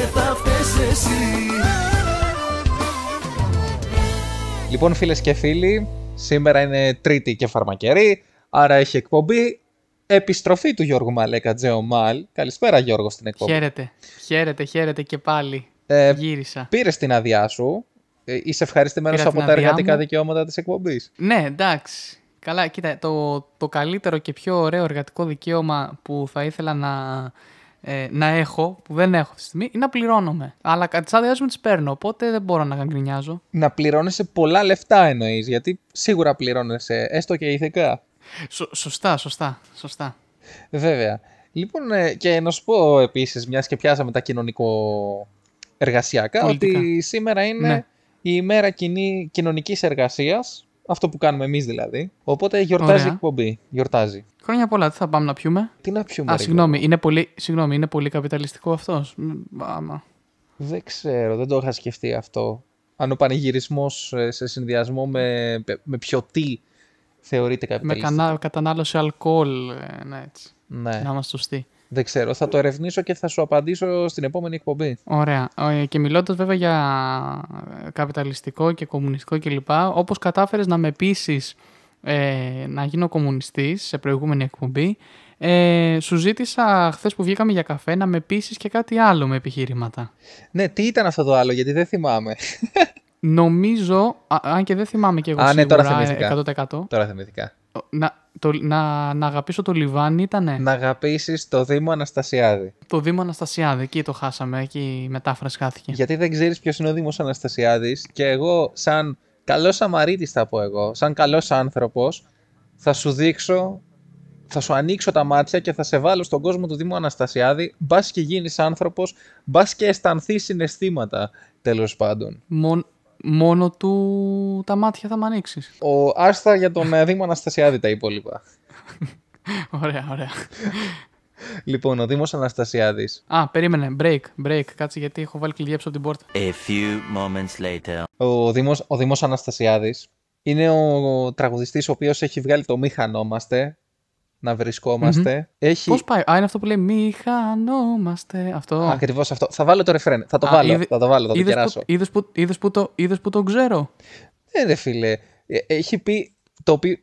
και θα φταίς εσύ Λοιπόν, φίλες και φίλοι, σήμερα είναι Τρίτη και Φαρμακερή, άρα έχει εκπομπή. Επιστροφή του Γιώργου Μαλέκα Τζεομάλ. Καλησπέρα, Γιώργο, στην εκπομπή. Χαίρετε, χαίρετε, χαίρετε και πάλι. Ε, Γύρισα. Πήρες την άδειά σου. Ε, Είσαι ευχαριστημένος Πήρα από την τα άδειά εργατικά μου. δικαιώματα της εκπομπής; Ναι, εντάξει. Καλά, κοίτα, το, το καλύτερο και πιο ωραίο εργατικό δικαίωμα που θα ήθελα να, ε, να έχω, που δεν έχω αυτή τη στιγμή, είναι να πληρώνομαι. Αλλά τι άδειέ μου τις παίρνω, οπότε δεν μπορώ να γκρινιάζω. Να πληρώνεσαι πολλά λεφτά εννοείς, γιατί σίγουρα πληρώνεσαι, έστω και ηθικά. Σω- σωστά, σωστά, σωστά. Βέβαια. Λοιπόν, ε, και να σου πω επίσης, μιας και πιάσαμε τα κοινωνικο-εργασιακά, Πολιτικά. ότι σήμερα είναι Ναι. η ημέρα κοινωνικής εργασίας. Αυτό που κάνουμε εμείς δηλαδή. Οπότε γιορτάζει η Ωραία. εκπομπή. Γιορτάζει. Χρόνια πολλά, τι θα πάμε να πιούμε; Τι να πιούμε. Α, ρε, συγγνώμη, είναι πολύ, συγγνώμη, είναι πολύ καπιταλιστικό αυτός; Άμα. Δεν ξέρω, δεν το είχα σκεφτεί αυτό. Αν ο πανηγυρισμός σε συνδυασμό με, με ποιοτή θεωρείται Με καπιταλιστικό. κανά, κατανάλωση αλκοόλ, ε, ναι, έτσι. Ναι, Να είμαστε σωστοί. Δεν ξέρω. Θα το ερευνήσω και θα σου απαντήσω στην επόμενη εκπομπή. Ωραία. Ε, Και μιλώντας βέβαια για καπιταλιστικό και κομμουνιστικό κλπ. Όπως κατάφερες να με πείσεις ε, να γίνω κομμουνιστής σε προηγούμενη εκπομπή, ε, σου ζήτησα χθες που βγήκαμε για καφέ να με πείσεις και κάτι άλλο με επιχειρήματα. Ναι, τι ήταν αυτό το άλλο, γιατί δεν θυμάμαι. Νομίζω, α, αν και δεν θυμάμαι και εγώ Α, ναι, τώρα σίγουρα θυμήθηκα. 100%, Τώρα θυμηθήκα. Να, το, να, να αγαπήσω το Λιβάνι ήτανε; Να αγαπήσεις το Δήμο Αναστασιάδη. το Δήμο Αναστασιάδη. Εκεί το χάσαμε, εκεί η μετάφραση χάθηκε. Γιατί δεν ξέρεις ποιος είναι ο Δήμος Αναστασιάδης και εγώ, σαν καλός Σαμαρίτης, θα πω εγώ, σαν καλός άνθρωπος, θα σου δείξω, θα σου ανοίξω τα μάτια και θα σε βάλω στον κόσμο του Δήμου Αναστασιάδη. Μπας και γίνεις άνθρωπος, μπας και αισθανθείς συναισθήματα, τέλος πάντων. Μον- μόνο του τα μάτια θα με ανοίξεις. Ο Άστα για τον ε, Δήμο Αναστασιάδη τα υπόλοιπα. Ωραία, ωραία. Λοιπόν, ο Δήμος Αναστασιάδης. Α, περίμενε. Break, break. Κάτσε γιατί έχω βάλει κλειδιά από την πόρτα. A few moments later. Ο Δήμος, ο Δήμος Αναστασιάδης είναι ο τραγουδιστής ο οποίος έχει βγάλει το «Μη χανόμαστε», να βρισκομαστε Έχει... Πώς πάει; Α, είναι αυτό που λέει Μη χανόμαστε. Αυτό. Ακριβώς αυτό. Θα βάλω το ρεφρέν. Θα το Α, βάλω. είδε- Θα το βάλω. Θα το είδες κεράσω. που, είδες που, είδες που, το, είδες που το ξέρω. Ε, ρε φίλε. Ε, Έχει πει το οποίο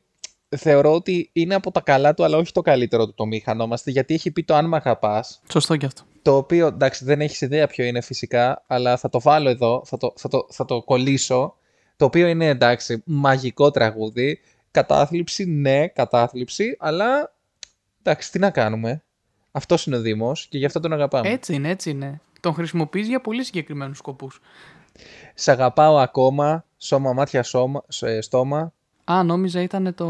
θεωρώ ότι είναι από τα καλά του, αλλά όχι το καλύτερο του το «Μη χανόμαστε», γιατί έχει πει το «Αν μ' αγαπάς», Σωστό κι αυτό. το οποίο εντάξει δεν έχεις ιδέα ποιο είναι φυσικά, αλλά θα το βάλω εδώ, θα το, θα το, θα το κολλήσω, το οποίο είναι εντάξει μαγικό τραγούδι, κατάθλιψη, ναι κατάθλιψη, αλλά εντάξει τι να κάνουμε, αυτός είναι ο Δήμος και γι' αυτό τον αγαπάμε. Έτσι είναι, έτσι είναι. Τον χρησιμοποιείς για πολύ συγκεκριμένους σκοπούς. Σ' αγαπάω ακόμα, σώμα, μάτια, σώμα, σε- στόμα, Α, νόμιζα ήταν το.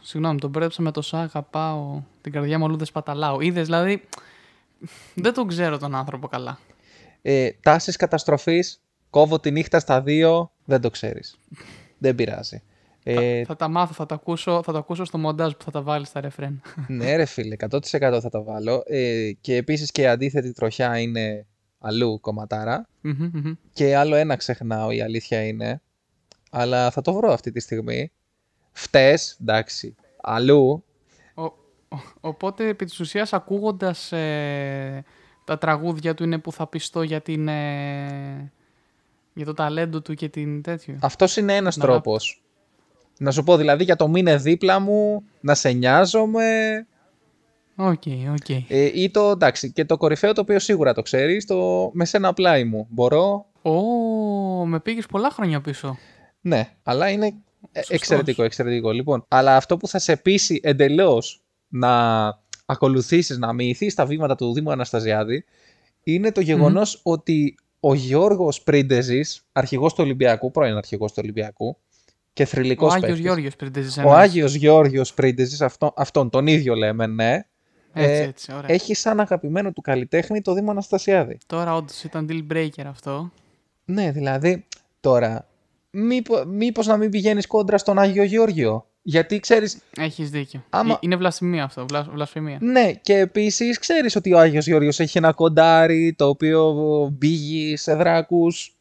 Συγγνώμη, τον μπέρδεψα με το Σ' αγαπάω. Την καρδιά μου αλλού δεν σπαταλάω. Είδες, δηλαδή. Δεν τον ξέρω τον άνθρωπο καλά. ε, τάσεις καταστροφής, κόβω τη νύχτα στα δύο, δεν το ξέρεις. δεν πειράζει. Ε, Θα τα μάθω, θα τα ακούσω, θα τα ακούσω στο μοντάζ που θα τα βάλεις στα ρεφρέν. Ναι, ρε φίλε, 100% θα τα βάλω. Ε, και επίσης και η αντίθετη τροχιά είναι αλλού κομματάρα. Μμμ, μμμ. Και άλλο ένα ξεχνάω, η αλήθεια είναι. Αλλά θα το βρω αυτή τη στιγμή. Φτες, εντάξει, αλλού. Ο- ο- οπότε, επί της ουσίας, ακούγοντας ε, τα τραγούδια του είναι που θα πειστώ για την... ε, για το ταλέντο του και την τέτοιο. Αυτός είναι ένας Να τρόπος. Να σου πω δηλαδή για το μείνε δίπλα μου, να σε νοιάζομαι. OK, OK. Ε, ή το, εντάξει, και το κορυφαίο το οποίο σίγουρα το ξέρεις, το με σένα πλάι μου. Μπορώ, Ω, με πήγες πολλά χρόνια πίσω. Ναι, αλλά είναι ε, Σωστός. εξαιρετικό, εξαιρετικό. Λοιπόν, αλλά αυτό που θα σε πείσει εντελώς να ακολουθήσεις, να μοιηθείς τα βήματα του Δήμου Αναστασιάδη, είναι το γεγονος ότι ο Γιώργος Πρίντεζης, αρχηγός του Ολυμπιακού, πρώην αρχηγός του Ολυμπιακού, και Ο θρηλυκός Άγιος παίκτης. Γιώργος πριν Ο Άγιος Γιώργος Πρίντεζης, αυτό, αυτόν τον ίδιο λέμε, ναι, Έτσι, ε, έτσι, ωραία. έχει σαν αγαπημένο του καλλιτέχνη το Δήμο Αναστασιάδη. Τώρα όντως ήταν deal breaker αυτό. Ναι, δηλαδή, τώρα, μήπω, μήπως να μην πηγαίνεις κόντρα στον Άγιο Γεώργιο; Γιατί ξέρεις, Έχεις δίκιο. Άμα- Ε, Είναι βλασφημία αυτό, βλα- βλασφημία. ναι, και επίσης ξέρεις ότι ο Άγιος Γεώργιος έχει ένα κοντάρι το οποίο μπήγει σε δράκους.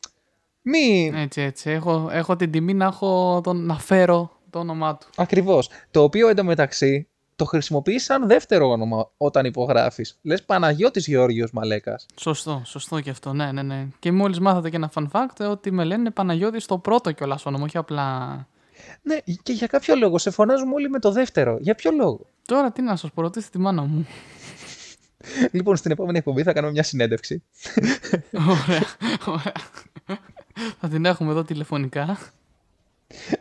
Μη, Έτσι, έτσι. Έχω, έχω την τιμή να, έχω τον, να φέρω το όνομά του. ακριβώς. Το οποίο εντωμεταξύ το χρησιμοποιείς σαν δεύτερο όνομα όταν υπογράφεις. Λες Παναγιώτης Γεώργιος Μαλέκας. Σωστό, σωστό και αυτό, ναι, ναι, ναι. Και μόλις μάθατε και ένα fun fact ότι με λένε Παναγιώτης στο πρώτο κιόλας όνομα, όχι απλά. Ναι, και για κάποιο λόγο σε φωνάζουμε όλοι με το δεύτερο. Για ποιο λόγο; Τώρα τι να σας πω, ρωτήστε τη μάνα μου. Λοιπόν, στην επόμενη εκπομπή θα κάνουμε μια συνέντευξη. ωραία, ωραία. Θα την έχουμε εδώ τηλεφωνικά.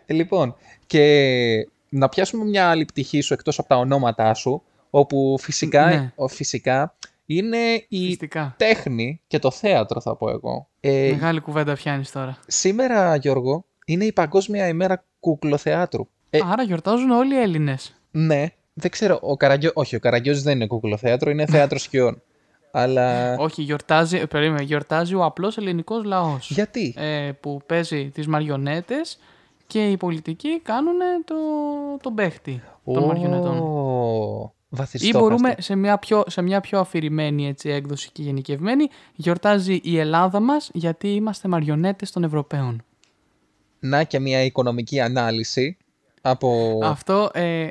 Ε, λοιπόν, και να πιάσουμε μια άλλη πτυχή σου εκτός από τα ονόματά σου, όπου φυσικά, Ναι. ο- φυσικά είναι η Φυσικά. τέχνη και το θέατρο θα πω εγώ. Ε, Μεγάλη κουβέντα πιάνεις τώρα. σήμερα, Γιώργο, είναι η Παγκόσμια ημέρα κουκλοθεάτρου. Ε, Άρα γιορτάζουν όλοι οι Έλληνες. ναι, δεν ξέρω, ο Καραγκιό... όχι, ο Καραγκιόζης δεν είναι κουκλοθέατρο, είναι θέατρος σκιών. Αλλά Όχι, γιορτάζει, ε, περίμενε, γιορτάζει ο απλός ελληνικός λαός. γιατί; Ε, που παίζει τις μαριονέτες και οι πολιτικοί κάνουν το, τον παίχτη των μαριονετών. Ω, Ή βαθιστόχαστο. μπορούμε σε μια πιο, σε μια πιο αφηρημένη έτσι, έκδοση και γενικευμένη, γιορτάζει η Ελλάδα μας γιατί είμαστε μαριονέτες των Ευρωπαίων. Να και μια οικονομική ανάλυση από... Αυτό ε,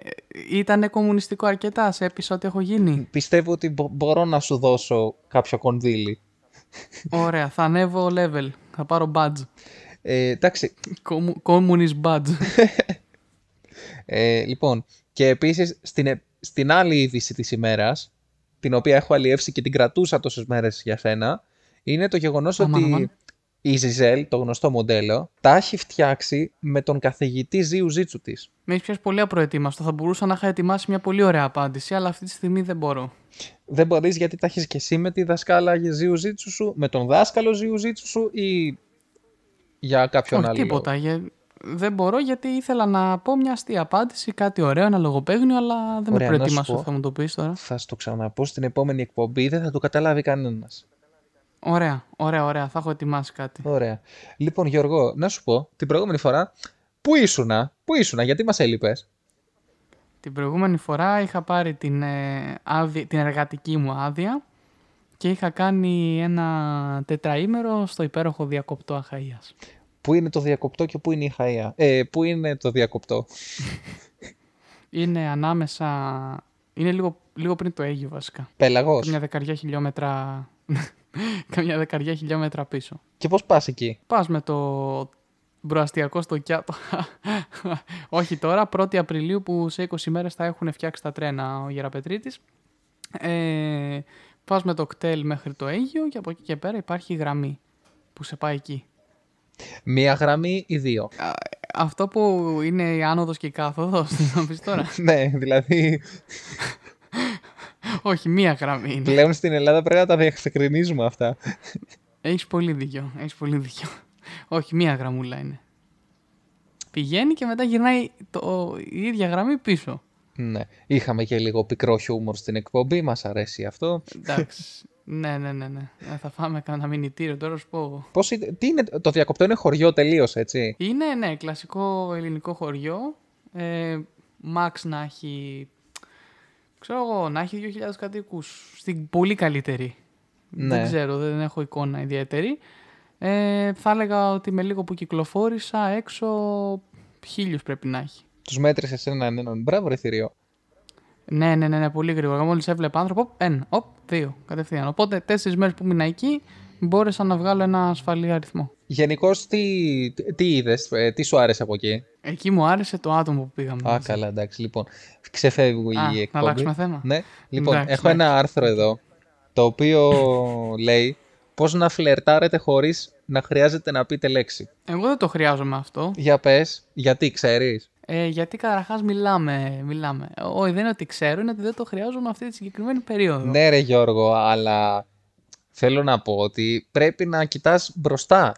ήταν κομμουνιστικό αρκετά, σε έπεισα ότι έχω γίνει. Πιστεύω ότι μπο- μπορώ να σου δώσω κάποιο κονδύλι. Ωραία, θα ανέβω level, θα πάρω badge. Ε, εντάξει, Κομμου- Communist badge. ε, λοιπόν, και επίσης στην, ε- στην άλλη είδηση της ημέρας, την οποία έχω αλλιεύσει και την κρατούσα τόσες μέρες για σένα, είναι το γεγονός Αμάν, ότι αμάν. Η Ζιζέλ, το γνωστό μοντέλο, τα έχει φτιάξει με τον καθηγητή Ζίου Ζίτσου της. Με έχεις πιάσει πολύ απροετοίμαστο. Θα μπορούσα να είχα ετοιμάσει μια πολύ ωραία απάντηση, αλλά αυτή τη στιγμή δεν μπορώ. Δεν μπορείς γιατί τα έχεις και εσύ με τη δασκάλα Ζίου Ζίτσου σου, με τον δάσκαλο Ζίου Ζίτσου σου ή για κάποιον Όχι, άλλο. τίποτα. Για... Δεν μπορώ γιατί ήθελα να πω μια αστεία απάντηση, κάτι ωραίο, ένα λογοπαίγνιο, αλλά δεν Ωραία, με να σου προετοίμασε. πω. Θα μου το πεις τώρα. Θα στο ξαναπώ στην επόμενη εκπομπή, δεν θα το καταλάβει κανένας. Ωραία, ωραία, ωραία. Θα έχω ετοιμάσει κάτι. Ωραία. Λοιπόν, Γιώργο, να σου πω, την προηγούμενη φορά, πού ήσουνα, πού ήσουνα, γιατί μας έλειπες; Την προηγούμενη φορά είχα πάρει την, ε, άδεια- την εργατική μου άδεια και είχα κάνει ένα τετραήμερο στο υπέροχο διακοπτό Αχαΐας. Πού είναι το διακοπτό και πού είναι η Χαία. Ε, πού είναι το διακοπτό; Είναι ανάμεσα... Είναι λίγο, λίγο πριν το Αίγυο βασικά. Πέλαγος. Καμιά δεκαριά χιλιόμετρα... Καμιά δεκαριά χιλιόμετρα πίσω. Και πώς πας εκεί; Πας με το μπροαστιακό στο Κιάτο. Όχι τώρα, 1η Απριλίου που σε 20 μέρες θα έχουν φτιάξει τα τρένα ο Γεραπετρίτης. Ε, πας με το κτέλ μέχρι το Αίγυο και από εκεί και πέρα υπάρχει γραμμή που σε πάει εκεί. Μία γραμμή ή δύο; Α, Αυτό που είναι η άνοδος και η κάθοδος, να πεις τώρα. ναι, δηλαδή Όχι, μία γραμμή είναι. πλέον στην Ελλάδα πρέπει να τα διευκρινίζουμε αυτά. Έχεις πολύ δίκιο, έχεις πολύ δίκιο. Όχι, μία γραμμούλα είναι. Πηγαίνει και μετά γυρνάει το, η ίδια γραμμή πίσω. ναι. Είχαμε και λίγο πικρό χιούμορ στην εκπομπή, μας αρέσει αυτό. Εντάξει. ναι, ναι, ναι, ναι. Ε, Θα φάμε κανένα μηνυτήριο τώρα, σου πω. Πώς είναι, τι είναι, το διακοπτό είναι χωριό τελείως, έτσι; Είναι, ναι, κλασικό ελληνικό χωριό. Ε, Max να έχει, ξέρω εγώ, να έχει 2.000 κατοίκους. Στην πολύ καλύτερη. Ναι. Δεν ξέρω, δεν έχω εικόνα ιδιαίτερη. Ε, θα έλεγα ότι με λίγο που κυκλοφόρησα έξω χίλιους πρέπει να έχει. Τους μέτρησες έναν έναν. Μπράβο, ρε θηρίο. Ναι, ναι, ναι, ναι, πολύ γρήγορα. Μόλις έβλεπα άνθρωπο, οπ, ένα, οπ, δύο, κατευθείαν. Οπότε τέσσερις μέρες που μείνα εκεί, μπόρεσα να βγάλω ένα ασφαλή αριθμό. Γενικώς τι, τι είδες, τι σου άρεσε από εκεί; Εκεί μου άρεσε το άτομο που πήγαμε. Α, μαζί. καλά, εντάξει, λοιπόν. Ξεφεύγει Α, η να εκπομπή. αλλάξουμε θέμα. Ναι, λοιπόν, Εντάξει, έχω ένα άρθρο εδώ, το οποίο λέει πώς να φλερτάρετε χωρίς να χρειάζεται να πείτε λέξη. Εγώ δεν το χρειάζομαι αυτό. Για πες, γιατί ξέρεις; Ε, γιατί καταρχάς μιλάμε. μιλάμε. Όχι, δεν είναι ότι ξέρω, είναι ότι δεν το χρειάζομαι αυτή τη συγκεκριμένη περίοδο. Ναι ρε Γιώργο, αλλά θέλω να πω ότι πρέπει να κοιτάς μπροστά.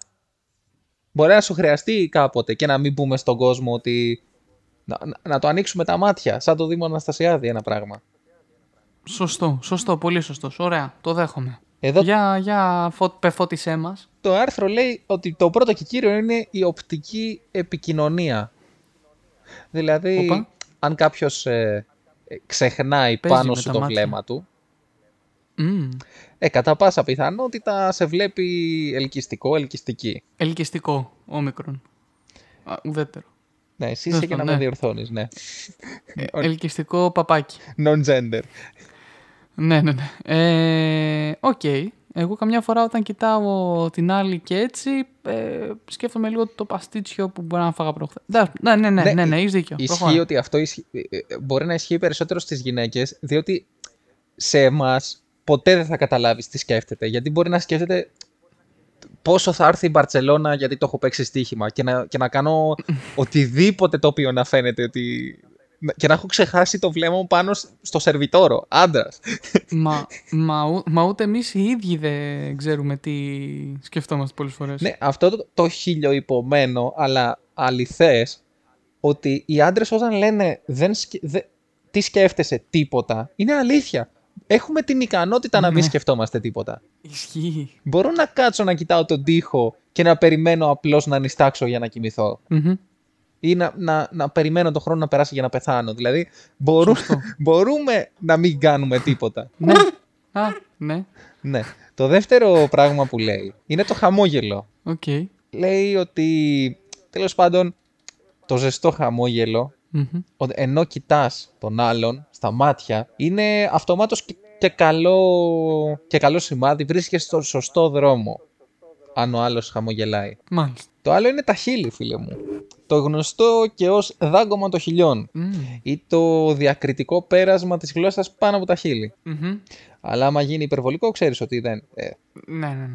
Μπορεί να σου χρειαστεί κάποτε και να μην πούμε στον κόσμο ότι να, να- να το ανοίξουμε τα μάτια, σαν το Δήμο Αναστασιάδη ένα πράγμα. Σωστό, σωστό, πολύ σωστός. Ωραία, το δέχομαι. Εδώ Για, για φω, πεφώτισέ μας. το άρθρο λέει ότι το πρώτο και κύριο είναι η οπτική επικοινωνία. Δηλαδή, Οπα. αν κάποιος ε, ε, ξεχνάει Παίζει πάνω με σου τα το μάτια. βλέμμα του, ε, κατά πάσα πιθανότητα σε βλέπει ελκυστικό, ελκυστική. Ελκυστικό, όμικρον. Α, ουδέτερο. Ναι, εσύ Τέλος είσαι και να πάντων, με ναι. διορθώνεις, ναι. Ε, ελκυστικό παπάκι. Non-gender. Ναι, ναι, ναι. Ε, Οκ. Εγώ καμιά φορά όταν κοιτάω την άλλη και έτσι, ε, σκέφτομαι λίγο το παστίτσιο που μπορεί να φάγα προχθές. Ναι, ναι, ναι, ναι, Ναι, ναι, ναι, έχεις δίκιο. Ισχύει Προχώρα. ότι αυτό ισχύει- ε, ε, μπορεί να ισχύει περισσότερο στις γυναίκες, διότι σε εμάς ποτέ δεν θα καταλάβεις τι σκέφτεται. Γιατί μπορεί να σκέφτεται πόσο θα έρθει η Μπαρτσελώνα γιατί το έχω παίξει στοίχημα και να, και να κάνω οτιδήποτε το οποίο να φαίνεται ότι... Και να έχω ξεχάσει το βλέμμα μου πάνω σ- στο σερβιτόρο. Άντρας. Μα, μα, ου- μα ούτε εμείς οι ίδιοι δεν ξέρουμε τι σκεφτόμαστε πολλές φορές. Ναι, αυτό το, το χιλιοϊπωμένο, αλλά αληθές, ότι οι άντρες όταν λένε δεν, σκε- δε- τι σκέφτεσαι τίποτα, είναι αλήθεια. Έχουμε την ικανότητα να μην Ναι. σκεφτόμαστε τίποτα. Ισχύει. Μπορώ να κάτσω να κοιτάω τον τοίχο και να περιμένω απλώς να νυστάξω για να κοιμηθώ. Μμμ. Ή να, να, να περιμένω τον χρόνο να περάσει για να πεθάνω. Δηλαδή, μπορού, μπορούμε να μην κάνουμε τίποτα. ναι. Α, ναι. ναι. Το δεύτερο πράγμα που λέει είναι το χαμόγελο. Οκ. λέει ότι τέλος πάντων το ζεστό χαμόγελο Μμμ. ο- ενώ κοιτάς τον άλλον στα μάτια είναι αυτομάτως και, και καλό, και καλό σημάδι βρίσκεσαι στο σωστό δρόμο αν ο άλλος χαμογελάει. Μάλιστα. Το άλλο είναι τα χείλη φίλε μου. Το γνωστό και ως δάγκωμα των χιλιών Μμ. ή το διακριτικό πέρασμα της γλώσσας πάνω από τα χείλη. Μμμ. Αλλά άμα γίνει υπερβολικό ξέρεις ότι δεν... Ε, Ναι, ναι, ναι.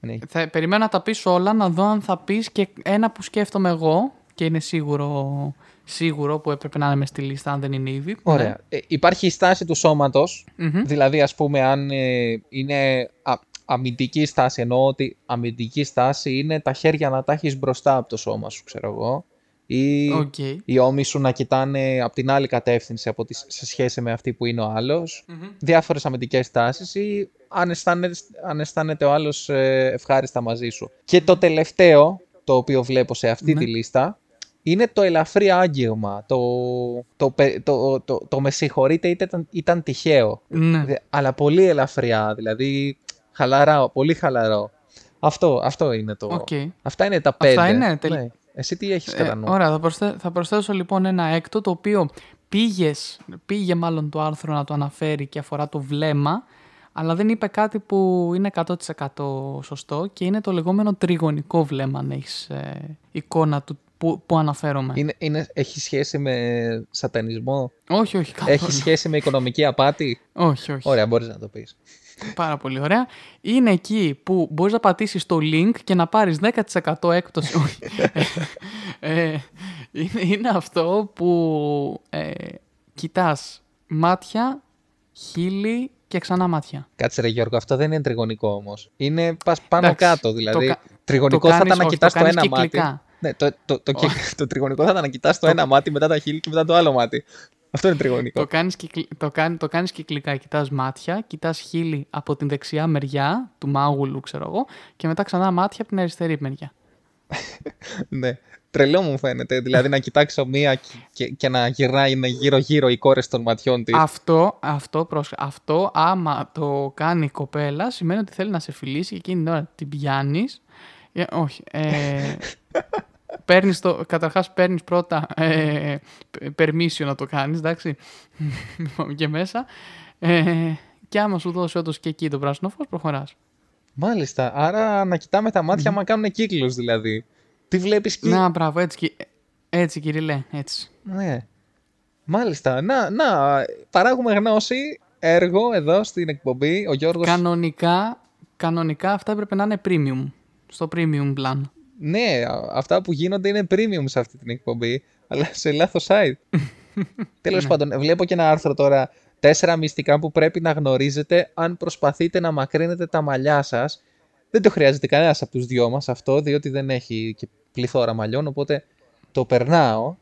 ναι. ναι. Θα περιμένω να τα πεις όλα, να δω αν θα πεις και ένα που σκέφτομαι εγώ και είναι σίγουρο, σίγουρο που έπρεπε να είναι μες στη λίστα αν δεν είναι ήδη. Ωραία. Ε, υπάρχει η στάση του σώματος Ναι. Μμμ. Δηλαδή, ας πούμε, αν ε, είναι α, αμυντική στάση, εννοώ ότι αμυντική στάση είναι τα χέρια να τα έχεις μπροστά από το σώμα σου, ξέρω εγώ. Ή Οκ. οι ώμοι σου να κοιτάνε από την άλλη κατεύθυνση από τη, σε σχέση με αυτή που είναι ο άλλος. Μμμ. Διάφορες αμυντικές στάσεις ή αν αισθάνεται, αν αισθάνεται ο άλλος ε, ευχάριστα μαζί σου. Και το τελευταίο, το οποίο βλέπω σε αυτή Ναι. τη λίστα, είναι το ελαφρύ άγγιγμα. Το, το, πε- το, το, το, με συγχωρείτε είτε ήταν, ήταν τυχαίο. Ναι. Δε- αλλά πολύ ελαφριά, δηλαδή χαλαρά, πολύ χαλαρό. Αυτό, αυτό είναι το. Οκ. Αυτά είναι τα πέντε. είναι, τελ- Ναι. Εσύ τι έχεις Ε, κατά νου; ωραία, θα, προσθέ- θα προσθέσω λοιπόν ένα έκτο το οποίο πήγες, πήγε μάλλον το άρθρο να το αναφέρει και αφορά το βλέμμα, αλλά δεν είπε κάτι που είναι 100% σωστό και είναι το λεγόμενο τριγωνικό βλέμμα, αν έχεις ε, εικόνα του που, που αναφέρομαι. Είναι, είναι, έχει σχέση με σατανισμό, Όχι, όχι, καθόλου. έχει σχέση με οικονομική απάτη; Όχι, όχι. Ωραία, μπορείς να το πεις. Πάρα πολύ ωραία. Είναι εκεί που μπορείς να πατήσεις το link και να πάρεις 10% έκπτωση. Όχι. ε, είναι, είναι αυτό που ε, κοιτάς μάτια, χείλη και ξανά μάτια. Κάτσε ρε Γιώργο, αυτό δεν είναι τριγωνικό όμως. Είναι πας πάνω Εντάξει, κάτω, δηλαδή. το κα- τριγωνικό το θα κάνεις- ήταν να όχι, κοιτάς το το, κάνεις ένα μάτι. Κυκλικά. Ναι, το, το, το, κυ- το τριγωνικό θα ήταν να κοιτάς το, ένα μάτι, μετά τα χείλη και μετά το άλλο μάτι. Αυτό είναι τριγωνικό. Το κάνεις, κυκλ- το, κάνει, το κάνεις κυκλικά. Κοιτάς μάτια, κοιτάς χείλη από την δεξιά μεριά του μάγουλου, ξέρω εγώ, και μετά ξανά μάτια από την αριστερή μεριά. Ναι. Τρελό μου φαίνεται. Δηλαδή να κοιτάξω μία και, και, και να γυρνάει γύρω-γύρω οι κόρες των ματιών της. Αυτό, αυτό, πρόσ- αυτό, άμα το κάνει η κοπέλα, σημαίνει ότι θέλει να σε φιλήσει και εκείνη την ώρα την πιάνεις. όχι. Ε, παίρνεις το, καταρχάς παίρνεις πρώτα ε, permission να το κάνεις, εντάξει. Μην πάμε και μέσα. Ε, και άμα σου δώσει όντως και εκεί το πράσινο φως, προχωράς. Μάλιστα. Άρα να κοιτάμε τα μάτια μα κάνουν κύκλους δηλαδή. Τι βλέπεις και... Να, μπράβο, έτσι, κι- έτσι Κυριλέ, έτσι. Ναι. Μάλιστα. Να, να, παράγουμε γνώση, έργο εδώ στην εκπομπή. Ο Γιώργος... Κανονικά, κανονικά αυτά έπρεπε να είναι premium, στο premium plan. Ναι, α- αυτά που γίνονται είναι premium σε αυτή την εκπομπή, αλλά σε λάθος site. Τέλος πάντων, βλέπω και ένα άρθρο τώρα. Τέσσερα μυστικά που πρέπει να γνωρίζετε αν προσπαθείτε να μακρύνετε τα μαλλιά σας. Δεν το χρειάζεται κανένας από τους δυο μας αυτό, διότι δεν έχει και πληθώρα μαλλιών, οπότε το περνάω.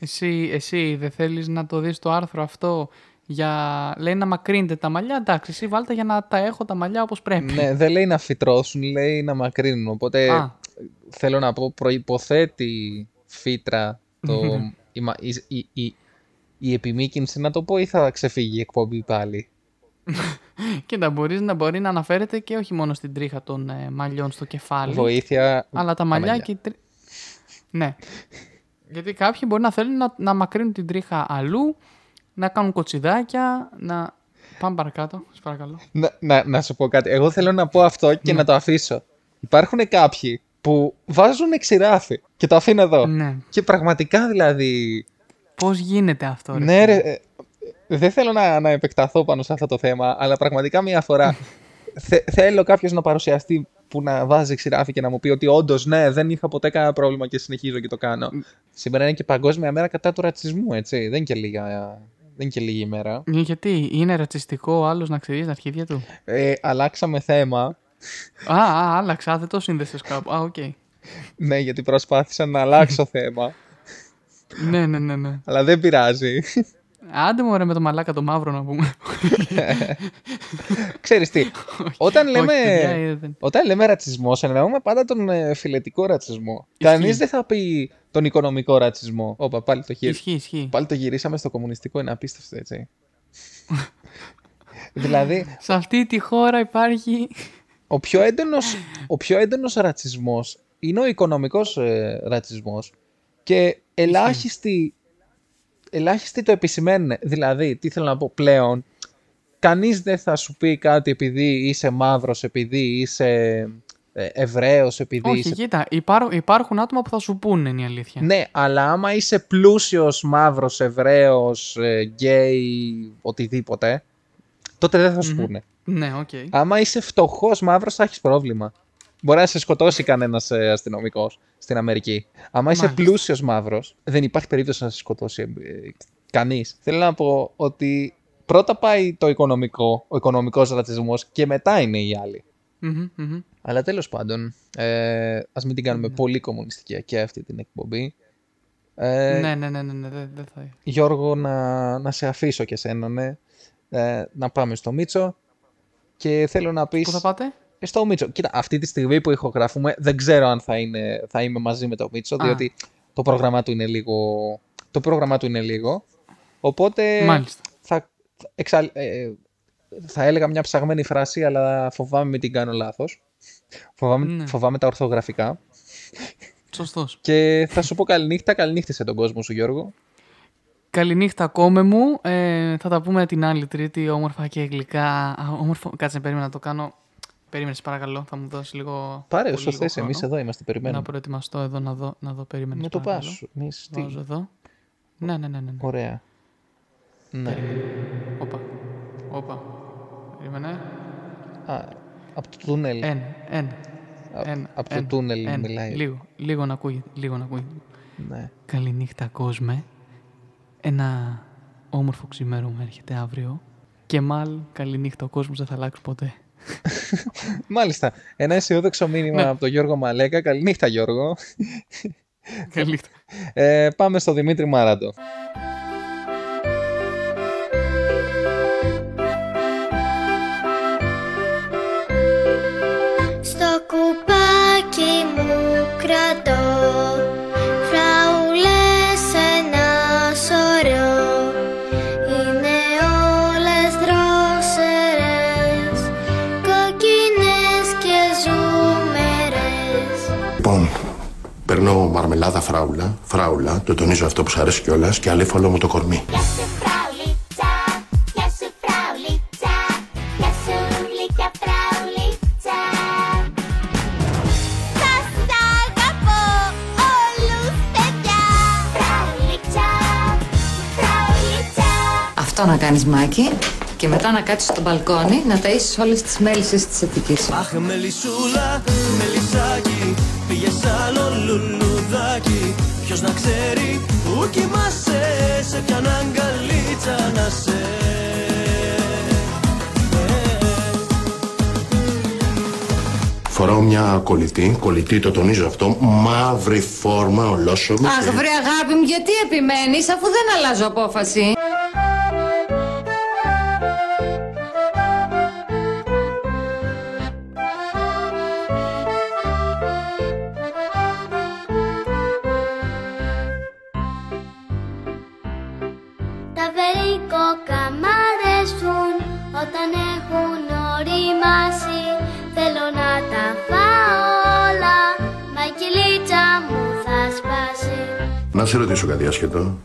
Εσύ, εσύ δεν θέλεις να το δεις το άρθρο αυτό; Για... Λέει να μακρύνετε τα μαλλιά. Εντάξει, εσύ βάλτε για να τα έχω τα μαλλιά όπως πρέπει. ναι, δεν λέει να φυτρώσουν, λέει να μακρύνουν. Οπότε Α. θέλω να πω, προϋποθέτει φύτρα το, η, μα- η, η, η, η επιμήκυνση, να το πω, ή θα ξεφύγει η εκπομπή πάλι; Κοίτα, μπορείς να μπορεί να αναφέρεται και όχι μόνο στην τρίχα των ε, μαλλιών στο κεφάλι. Βοήθεια. Αλλά τα μαλλιά και... η τρί- Ναι. Γιατί κάποιοι μπορεί να θέλουν να, να μακρύνουν την τρίχα αλλού, να κάνουν κοτσιδάκια, να. Πάμε παρακάτω, σας παρακαλώ. Να, να, να σου πω κάτι. Εγώ θέλω να πω αυτό και Ναι. να το αφήσω. Υπάρχουν κάποιοι που βάζουν ξηράφι και το αφήνω εδώ. Ναι. Και πραγματικά δηλαδή. Πώς γίνεται αυτό, ρε. Ναι, ρε, ε, δεν θέλω να, να επεκταθώ πάνω σε αυτό το θέμα, αλλά πραγματικά μία φορά θε- θέλω κάποιος να παρουσιαστεί που να βάζει ξυράφι και να μου πει ότι όντως ναι, δεν είχα ποτέ κανένα πρόβλημα και συνεχίζω και το κάνω. Σήμερα είναι και Παγκόσμια Μέρα κατά του ρατσισμού, έτσι. Δεν είναι και, λίγα, δεν είναι και λίγη ημέρα. Ε, Γιατί είναι ρατσιστικό ο άλλος να ξυρίζει τα αρχίδια του; Ε, αλλάξαμε θέμα. α, α, άλλαξα, δεν το σύνδεσες κάπου. Α, οκ. Ναι, γιατί προσπάθησα να αλλάξω θέμα. ναι, ναι, ναι, ναι. Αλλά δεν πειράζει. Άντε μου, ρε, με το μαλάκα το μαύρο να πούμε. Ξέρεις τι, όταν λέμε, Όχι, παιδιά, ε, δεν- όταν λέμε ρατσισμό, εννοούμε πάντα τον ε, φιλετικό ρατσισμό. Κανείς δεν θα πει τον οικονομικό ρατσισμό. Όπα, πάλι το, γυρι... Ισχύει, ισχύει. πάλι το γυρίσαμε στο κομμουνιστικό, είναι απίστευτο, έτσι. δηλαδή, Σε αυτή τη χώρα υπάρχει. ο πιο έντονος, ο πιο έντονος ρατσισμός είναι ο οικονομικός ε, ρατσισμός και ελάχιστοι, ελάχιστοι το επισημαίνουν. Δηλαδή, τι θέλω να πω πλέον, κανείς δεν θα σου πει κάτι επειδή είσαι μαύρος, επειδή είσαι ε, Εβραίος, επειδή Όχι, είσαι... κοίτα, υπάρ- υπάρχουν άτομα που θα σου πούνε είναι η αλήθεια. Ναι, αλλά άμα είσαι πλούσιος, μαύρος, Εβραίος, ε, γκέι, οτιδήποτε, τότε δεν θα σου Μμμ. πούνε. Ναι, οκ. Άμα είσαι φτωχός μαύρος, θα έχεις πρόβλημα. Μπορεί να σε σκοτώσει κανένας αστυνομικός στην Αμερική. Άμα είσαι Μάλιστα. πλούσιος μαύρος, δεν υπάρχει περίπτωση να σε σκοτώσει ε, κανείς. Θέλω να πω ότι πρώτα πάει το οικονομικό, ο οικονομικός ρατσισμός και μετά είναι οι άλλοι. Μμμ, μμμ. Αλλά τέλος πάντων, ε, ας μην την κάνουμε Ναι. πολύ κομμουνιστική και αυτή την εκπομπή. Ε, Ναι, ναι, ναι, ναι, ναι, δεν δεν θα. Γιώργο, να, να σε αφήσω και σένα, ναι. Ε, να πάμε στο Μίτσο. Και θέλω να πεις... Πού θα πάτε; Ε, Στο Μίτσο. Κοίτα, αυτή τη στιγμή που ηχογραφούμε, δεν ξέρω αν θα, είναι, θα είμαι μαζί με το Μίτσο, Α. διότι το πρόγραμμά του είναι λίγο. Το πρόγραμμά του είναι λίγο. Οπότε Μάλιστα. θα, εξα, ε, θα έλεγα μια ψαγμένη φράση, αλλά φοβάμαι μην την κάνω λάθος. Φοβάμαι, Ναι. φοβάμαι τα ορθογραφικά. Σωστός. Και θα σου πω καληνύχτα, καληνύχτησε τον κόσμο σου Γιώργο. Καληνύχτα κόμε μου. Ε, θα τα πούμε την άλλη Τρίτη, όμορφα και γλυκά. Α, όμορφο. Κάτσε, περίμενα να το κάνω. Περίμενες, παρακαλώ. Θα μου δώσεις λίγο. Πάρε πολύ όσο λίγο θες, χρόνο. εμείς εδώ είμαστε, Να περιμένουμε. προετοιμαστώ εδώ να δω. Να δω περίμενες. Με το πας. Εμείς τι. Βάζω εδώ. Ναι, ναι, ναι. ναι. ναι. Ωραία. Ναι. Όπα. Όπα. Περίμενε. Α, από το τούνελ. Ένα, ένα. Α- ένα, από το ένα, τούνελ ένα. μιλάει. Λίγο, λίγο να ακούγεται. Λίγο να ακούγεται. Ναι. Καληνύχτα κόσμε. Ένα όμορφο ξημέρωμα έρχεται αύριο. Και μάλλον καληνύχτα ο κόσμος δεν θα αλλάξει ποτέ. Μάλιστα. Ένα αισιόδοξο μήνυμα Ναι. από τον Γιώργο Μαλέκα. Καληνύχτα Γιώργο. Καληνύχτα. Ε, πάμε στο Δημήτρη Μάραντο. Στο κουπάκι μου κρατώ μαρμελάδα φράουλα, φράουλα, το τονίζω αυτό που σου αρέσει κιόλας και αλήφαλο μου το κορμί. Γεια σου φράουλιτσα, γεια σου φράουλιτσα, γεια σου γλυκιά φράουλιτσα. Σας αγαπώ όλους παιδιά. Φράουλιτσα, φράουλιτσα. Αυτό να κάνεις Μάκη και μετά να κάτσεις στο μπαλκόνι να ταΐσεις όλες τις μέλισσες της Αττικής. Αχ, μελισσούλα, μελισσάκι, Ποιος να ξέρει που κοιμάσαι, σε ποιαν αγκαλίτσα να σε. Φοράω μια κολλητή, κολλητή το τονίζω αυτό, μαύρη φόρμα, ολόσωμη. Αχ βρε αγάπη μου γιατί επιμένεις αφού δεν αλλάζω απόφαση; Σε ρωτήσω κάτι άσχετο.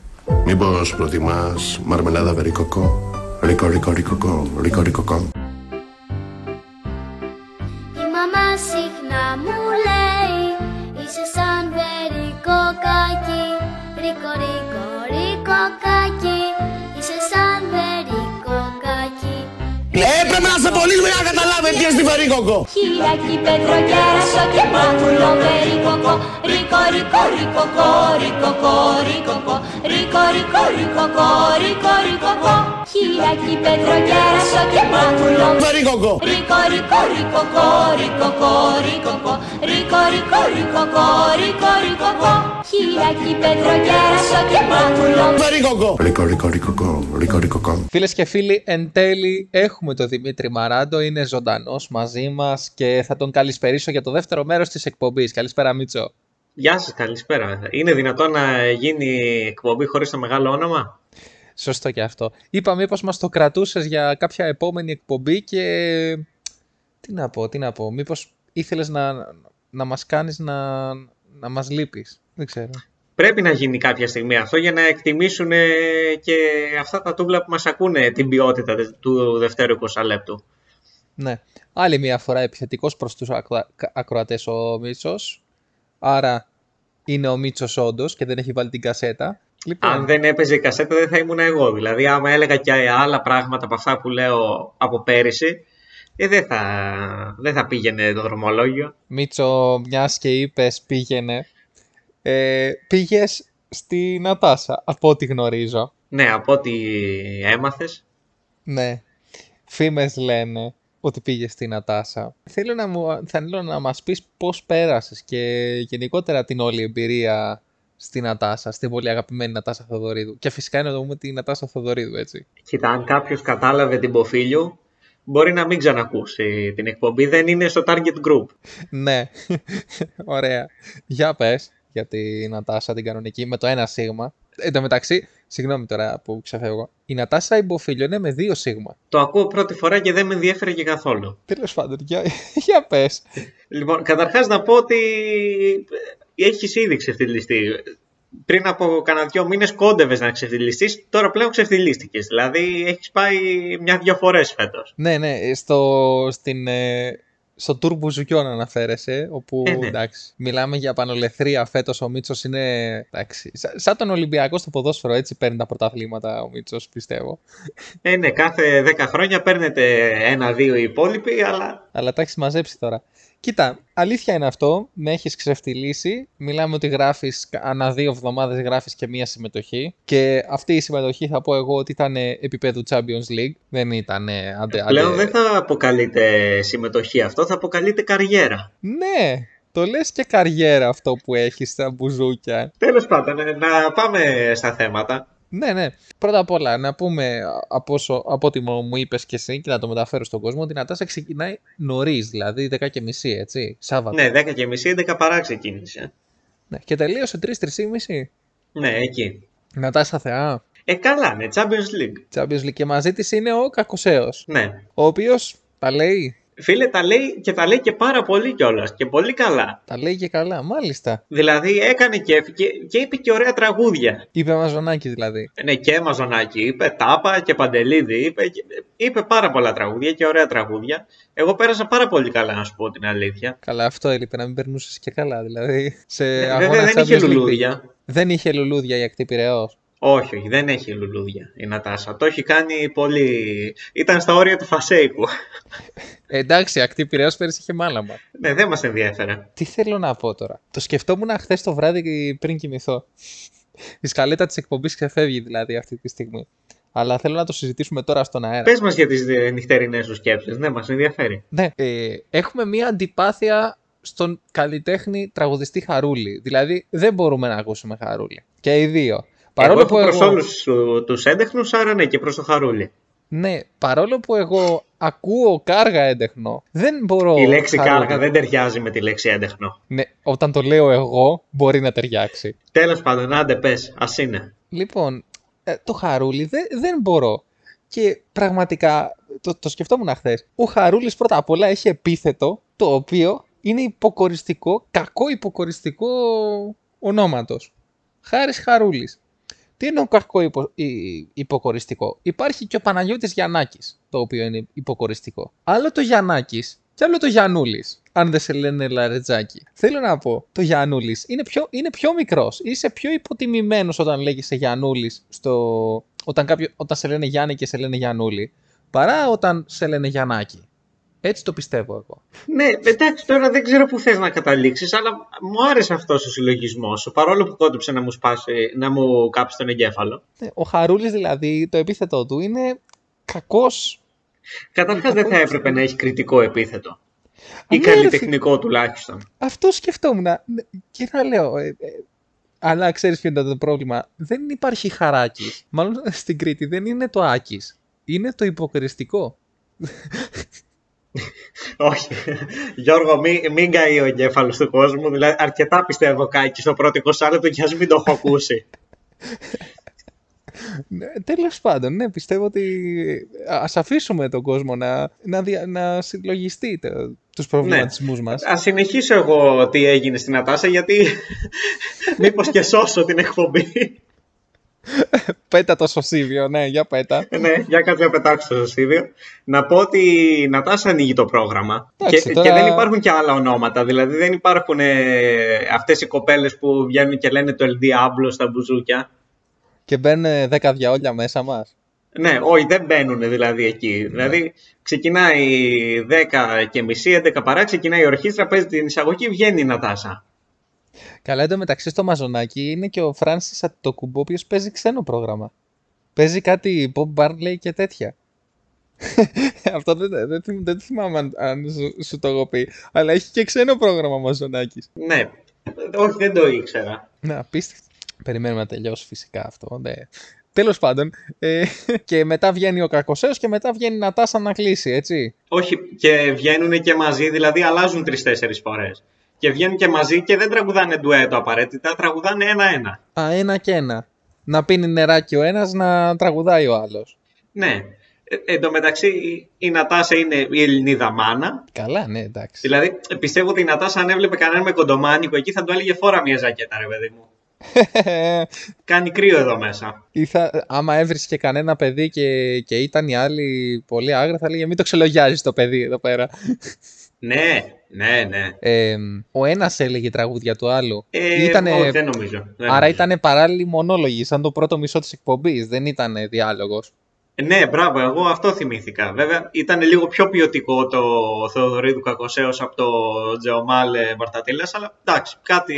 Μήπως προτιμάς μαρμελάδα βερικοκό. Ρίκο, ρίκο, ρίκοκο, ρίκο, ρίκοκο. Να καταλάβετε τι είναι βερίκοκο. Χιλιακή πέτρο κέρασο και μάτουλο βερικοκό Ρίκο, ρίκο, ρίκοκο, ρίκοκο, ρίκοκο Ρίκο, ρίκο, ρίκοκο, ρίκο, ρίκοκο Χειλάκι πετροκέρασο και μάγουλο Βερίκοκο. Ρίκο, ρίκο, ρίκοκο, ρίκοκο, ρίκοκο Ρίκο, ρίκο, ρίκοκο, ρίκο, ρίκοκο Χειλάκι πετροκέρασο και μάγουλο Βερίκοκο. Ρίκο, ρίκο, ρίκοκο, ρίκο, ρίκοκο. Φίλες και φίλοι, εν τέλει έχουμε τον Δημήτρη Μαράντο, είναι ζωντανός μαζί μας και θα τον καλησπερίσω για το δεύτερο μέρος της εκπομπής. Καλησπέρα, Μίτσο. Γεια σας, καλησπέρα. Είναι δυνατόν να γίνει εκπομπή χωρίς το μεγάλο όνομα; Σωστό και αυτό. Είπα μήπως μας το κρατούσες για κάποια επόμενη εκπομπή και... Τι να πω, τι να πω. Μήπως ήθελες να, να μας κάνεις να, να μας λείπεις. Δεν ξέρω. Πρέπει να γίνει κάποια στιγμή αυτό για να εκτιμήσουν ε, και αυτά τα τούβλα που μας ακούνε την ποιότητα τε- του δευτέρου 20 λεπτού. Ναι. Άλλη μια φορά επιθετικός προς τους ακροα... ακροατές ο Μίτσος. Άρα είναι ο Μίτσος όντως και δεν έχει βάλει την κασέτα. Λοιπόν, Αν δεν έπαιζε η κασέτα δεν θα ήμουν εγώ. Δηλαδή άμα έλεγα και άλλα πράγματα από αυτά που λέω από πέρυσι, ε, δεν, θα, δεν θα πήγαινε το δρομολόγιο. Μίτσο, μιας και είπες πήγαινε, ε, πήγες στη Νατάσα, από ό,τι γνωρίζω. Ναι, από ό,τι έμαθες. Ναι. Φήμες λένε ότι πήγες στη Νατάσα. Θέλω να, μου, θέλω να μας πεις πώς πέρασες και γενικότερα την όλη εμπειρία στη Νατάσα, στην πολύ αγαπημένη Νατάσα Θοδωρίδου. Και φυσικά εννοούμε τη Νατάσα Θοδωρίδου, έτσι. Κοίτα, αν κάποιος κατάλαβε την Ποφίλιο, μπορεί να μην ξανακούσει την εκπομπή. Δεν είναι στο target group. Ναι, ωραία. Για πες για τη Νατάσα την κανονική με το ένα σίγμα. Εν τω μεταξύ, συγγνώμη τώρα που ξεφεύγω, η Νατάσα Ιμποφίλιο είναι με δύο σίγμα. Το ακούω πρώτη φορά και δεν με ενδιαφέρει και καθόλου. Τέλος πάντων, για, για πες. Λοιπόν, καταρχάς να πω ότι έχεις ήδη ξεφτυλιστεί. Πριν από κανένα δυο μήνες κόντευες να ξεφτυλιστείς, τώρα πλέον ξεφτυλίστηκες. Δηλαδή έχεις πάει μια-δυο φορές φέτος. Ναι, ναι, στο, στην, ε, στο Tour Μπουζουκιών αναφέρεσαι, όπου Ε, ναι. εντάξει, μιλάμε για πανολεθρία φέτος, ο Μίτσος είναι εντάξει, σα- σαν τον Ολυμπιακό στο ποδόσφαιρο, έτσι παίρνει τα πρωταθλήματα ο Μίτσος, πιστεύω. Ε, ναι, κάθε 10 χρόνια παίρνετε ένα-δύο οι υπόλοιποι, αλλά Αλλά τα έχεις μαζέψει τώρα. Κοίτα, αλήθεια είναι αυτό, με έχεις ξεφτυλίσει. Μιλάμε ότι γράφεις, ανά δύο εβδομάδες γράφεις και μία συμμετοχή. Και αυτή η συμμετοχή θα πω εγώ ότι ήταν επίπεδου Champions League. Δεν ήταν αντε, πλέον αντε- δεν θα αποκαλείται συμμετοχή αυτό, θα αποκαλείται καριέρα. Ναι, το λες και καριέρα αυτό που έχεις στα μπουζούκια. Τέλος πάντων, ε, να πάμε στα θέματα. Ναι, ναι. Πρώτα απ' όλα, να πούμε από, όσο, από ό,τι μου μου είπες και εσύ και να το μεταφέρω στον κόσμο, ότι η Νατάσα ξεκινάει νωρίς, δηλαδή 10.30, έτσι, Σάββατο. Ναι, 10 και μισή, 11 παρά ξεκίνησε. Ναι. Και τελείωσε 3-3.30. Ναι, εκεί. Νατάσα Θεά. Ε, καλά, ναι, Champions League. Champions League και μαζί της είναι ο Κακοσέος, Ναι. ο οποίος τα λέει, Φίλε, τα λέει και τα λέει και πάρα πολύ κιόλας και πολύ καλά. τα λέει και καλά, μάλιστα. Δηλαδή έκανε και, και, και είπε και ωραία τραγούδια. Είπε Μαζονάκη δηλαδή. Ναι, και Μαζονάκη είπε, Τάπα και Παντελίδη είπε, και- είπε πάρα πολλά τραγούδια και ωραία τραγούδια. Εγώ πέρασα πάρα πολύ καλά, να σου πω την αλήθεια. Καλά, αυτό έλειπε να μην περνούσες και καλά. Δηλαδή, σε Ε, αγώνα βέβαια δεν είχε Champions League. λουλούδια. Δεν είχε λουλούδια η ακτή Πειραιώς. Όχι, όχι, δεν έχει λουλούδια η Νατάσα. Το έχει κάνει πολύ. ήταν στα όρια του φασέικου. Ε, εντάξει, η ακτή Πειραιώς πέρυσι είχε μάλαμα. ναι, δεν μας ενδιαφέρε. Τι θέλω να πω τώρα. Το σκεφτόμουν χθες το βράδυ πριν κοιμηθώ. Η σκαλέτα της εκπομπής ξεφεύγει δηλαδή αυτή τη στιγμή. Αλλά θέλω να το συζητήσουμε τώρα στον αέρα. Πες μας για τις νυχτερινές σου σκέψεις. Ναι, μας ενδιαφέρει. Ναι, ε, έχουμε μία αντιπάθεια στον καλλιτέχνη τραγουδιστή Χαρούλη. Δηλαδή δεν μπορούμε να ακούσουμε Χαρούλη. Και οι δύο. Παρόλο εγώ που έχω προς εγώ, όλους τους έντεχνους, άρα ναι, και προς το Χαρούλη. ναι, παρόλο που εγώ ακούω κάργα έντεχνο, δεν μπορώ. Η λέξη Χαρούλη. κάργα δεν ταιριάζει με τη λέξη έντεχνο. Ναι, όταν το λέω εγώ, μπορεί να ταιριάξει. Τέλος πάντων, άντε πες, ας είναι. Λοιπόν, ε, το Χαρούλη δεν, δεν μπορώ. Και πραγματικά το, το σκεφτόμουν χθες. Ο Χαρούλης πρώτα απ' όλα έχει επίθετο το οποίο είναι υποκοριστικό, κακό υποκοριστικό ονόματος. Χάρης Χαρούλης. Τι είναι ο κακό υπο, υ- υποκοριστικό; Υπάρχει και ο Παναγιώτης Γιαννάκης, το οποίο είναι υποκοριστικό. Άλλο το Γιαννάκης και άλλο το Γιαννούλης, αν δεν σε λένε Λαρετζάκη. Θέλω να πω, το Γιαννούλης είναι πιο, είναι πιο μικρός. Είσαι πιο υποτιμημένος όταν λέγεσαι Γιαννούλης, στο, όταν, κάποιο, όταν σε λένε Γιάννη και σε λένε Γιαννούλη, παρά όταν σε λένε Γιαννάκη. Έτσι το πιστεύω εγώ. Ναι, εντάξει, τώρα δεν ξέρω πού θες να καταλήξεις, αλλά μου άρεσε αυτός ο συλλογισμός σου, παρόλο που κόντυψε να μου, σπάσει, να μου κάψει τον εγκέφαλο. Ναι, Ο Χαρούλης δηλαδή, το επίθετό του είναι κακός. Καταρχάς δεν θα έπρεπε να έχει κριτικό επίθετο. Ή Ναι, ρε, καλλιτεχνικό τουλάχιστον. Αυτό σκεφτόμουν. Ναι, Και να λέω, ε, ε, αλλά ξέρεις ποιο είναι το πρόβλημα. Δεν υπάρχει χαράκης. Μάλλον στην Κρήτη δεν είναι το άκης. Είναι το υποκριστικό. Όχι. Γιώργο, μην, μην καεί ο εγκέφαλος του κόσμου. Δηλαδή, αρκετά πιστεύω κάκι στο πρώτο 20 λεπτό και ας μην το έχω ακούσει. Ναι, Τέλος πάντων, ναι, πιστεύω ότι ας αφήσουμε τον κόσμο να, να, δια- να συλλογιστεί το, τους προβληματισμούς μας. Α συνεχίσω εγώ τι έγινε στην Ατάσα, γιατί μήπως και σώσω την εκπομπή. Πέτα το σωσίβιο, ναι, για πέτα. ναι, για κάτσε να πετάξω το σωσίδιο. Να πω ότι η Νατάσα ανοίγει το πρόγραμμα. Εντάξει, και, τώρα- και δεν υπάρχουν και άλλα ονόματα. Δηλαδή δεν υπάρχουν ε, αυτές οι κοπέλες που βγαίνουν και λένε το El Diablo στα μπουζούκια. Και μπαίνουν δέκα διαόλια μέσα μας. Ναι, όχι, δεν μπαίνουν δηλαδή εκεί. Δηλαδή ξεκινάει 10 και μισή, 11 παρά, ξεκινάει η ορχήστρα, παίζει την εισαγωγή, βγαίνει η Νατάσα. Καλά, εντωμεταξύ στο Μαζονάκι είναι και ο Φράνσις Αττοκουμπό, ο οποίος παίζει ξένο πρόγραμμα. Παίζει κάτι Bob Barley και τέτοια. Αυτό δεν, δεν, θυμ- δεν θυμάμαι αν, αν σου, σου το έχω πει. Αλλά έχει και ξένο πρόγραμμα ο Μαζονάκης. Ναι, όχι δεν το ήξερα. Ναι, απίστευτο. Περιμένουμε να τελειώσει φυσικά αυτό. Ναι. Τέλος πάντων, ε, και μετά βγαίνει ο Κακοσέος και μετά βγαίνει η Νατάσα να κλείσει, έτσι. Όχι, και βγαίνουν και μαζί, δηλαδή αλλάζουν τρει-τέσσερι φορές. Και βγαίνουν και μαζί και δεν τραγουδάνε ντουέτο απαραίτητα, τραγουδάνε ένα-ένα. Α, ένα και ένα. Να πίνει νεράκι ο ένας, να τραγουδάει ο άλλος. Ναι. Ε, εν τω μεταξύ, η- η Νατάσα είναι η Ελληνίδα μάνα. Καλά, ναι, εντάξει. Δηλαδή, πιστεύω ότι η Νατάσα αν έβλεπε κανέναν με κοντομάνικο εκεί θα του έλεγε φόρα μια ζακέτα, ρε παιδί μου. Κάνει κρύο εδώ μέσα. Ή θα, άμα έβρισκε κανένα παιδί και, και ήταν οι άλλοι πολύ άγρα, θα έλεγε μην το ξελογιάζεις το παιδί εδώ πέρα. Ναι, ναι, ναι. Ε, ο ένας έλεγε τραγούδια του άλλου. Ε, Ήτανε- όχι, δεν νομίζω. Δεν άρα νομίζω. ήταν παράλληλοι μονόλογοι, σαν το πρώτο μισό της εκπομπής. Δεν ήταν διάλογος. Ναι, μπράβο, εγώ αυτό θυμήθηκα. Βέβαια, ήταν λίγο πιο ποιοτικό το Θεοδωρίδου Κακοσέως από το Τζεωμάλ Μαρτατήλας, αλλά εντάξει, κάτι,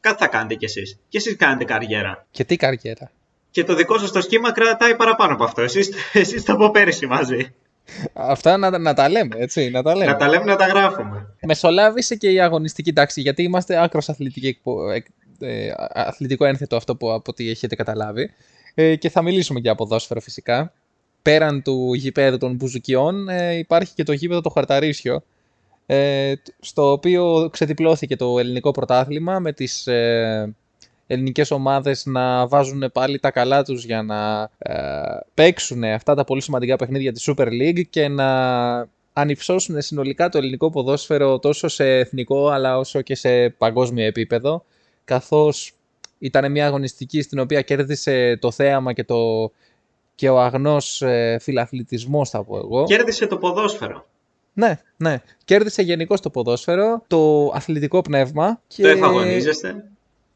κάτι θα κάνετε κι εσείς. Και εσείς κάνετε καριέρα. Και τι καριέρα. Και το δικό σας το σχήμα κρατάει παραπάνω από αυτό. Εσείς, εσείς τα από πέρυσι μαζί. Αυτά να, να τα λέμε, έτσι, να τα λέμε. Να τα λέμε να τα γράφουμε. Μεσολάβησε και η αγωνιστική τάξη, γιατί είμαστε άκρος αθλητική, εκπο- εκ- ε, α- αθλητικό ένθετο αυτό που από ό,τι έχετε καταλάβει. Ε, και θα μιλήσουμε για ποδόσφαιρο φυσικά. Πέραν του γηπέδου των Μπουζουκιών ε, υπάρχει και το γήπεδο το Χαρταρίσιο, ε, τ- στο οποίο ξεδιπλώθηκε το ελληνικό πρωτάθλημα με τις ε, ελληνικές ομάδες να βάζουν πάλι τα καλά τους για να ε, παίξουν αυτά τα πολύ σημαντικά παιχνίδια της Super League και να ανυψώσουν συνολικά το ελληνικό ποδόσφαιρο τόσο σε εθνικό αλλά όσο και σε παγκόσμιο επίπεδο καθώς ήταν μια αγωνιστική στην οποία κέρδισε το θέαμα και, το, και ο αγνός ε, φιλαθλητισμός θα πω εγώ. Κέρδισε το ποδόσφαιρο. Ναι, ναι. Κέρδισε γενικώς το ποδόσφαιρο, το αθλητικό πνεύμα και, Το εφαγωνίζεστε.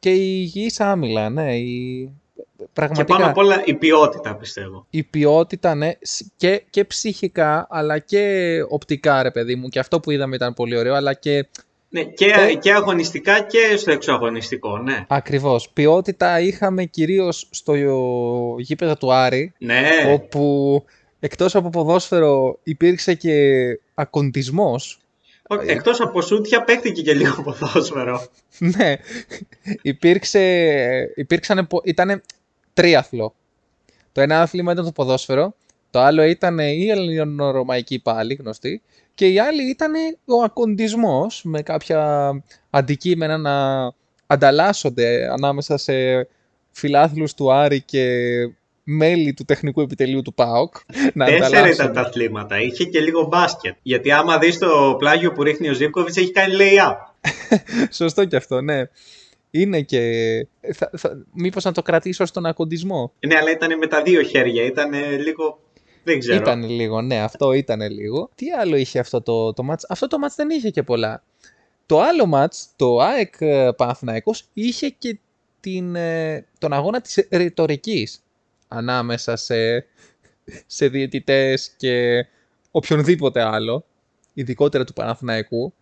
Και η υγιής άμυλα, ναι. Η... Και Πραγματικά πάνω απ' όλα η ποιότητα, πιστεύω. η ποιότητα, ναι, σ- και, και ψυχικά, αλλά και οπτικά, ρε παιδί μου. Και αυτό που είδαμε ήταν πολύ ωραίο, αλλά και Ναι, και, Ε. και αγωνιστικά και στο εξωαγωνιστικό, ναι. ακριβώς. Ποιότητα είχαμε κυρίως στο γήπεδο του Άρη, Ναι, όπου εκτός από ποδόσφαιρο υπήρξε και ακοντισμός. Όχι, εκτός από σούτια παίχτηκε και λίγο ποδόσφαιρο. ναι, υπήρξε, υπήρξαν, ήταν τρίαθλο. Το ένα άθλημα ήταν το ποδόσφαιρο, το άλλο ήταν η ελληνορωμαϊκή πάλι γνωστή και η άλλη ήταν ο ακοντισμός με κάποια αντικείμενα να ανταλλάσσονται ανάμεσα σε φιλάθλους του Άρη και μέλη του τεχνικού επιτελείου του ΠΑΟΚ. να Τέσσερα ανταλλάσσονται. ήταν τα αθλήματα. Είχε και λίγο μπάσκετ. Γιατί άμα δεις το πλάγιο που ρίχνει ο Ζήπκοβιτς έχει κάνει lay-up. Σωστό και αυτό, ναι. Είναι και. Θα, θα, Μήπως να το κρατήσω στον ακοντισμό. Ναι, αλλά ήταν με τα δύο χέρια. Ήταν λίγο. Δεν ξέρω. Ήταν λίγο, ναι, αυτό ήταν λίγο. Τι άλλο είχε αυτό το, το match. Αυτό το match δεν είχε και πολλά. Το άλλο match, το ΑΕΚ ε, Παναθηναϊκός, είχε και την, ε, τον αγώνα της ρητορικής ανάμεσα σε, σε διαιτητές και οποιονδήποτε άλλο, ειδικότερα του Παναθηναϊκού,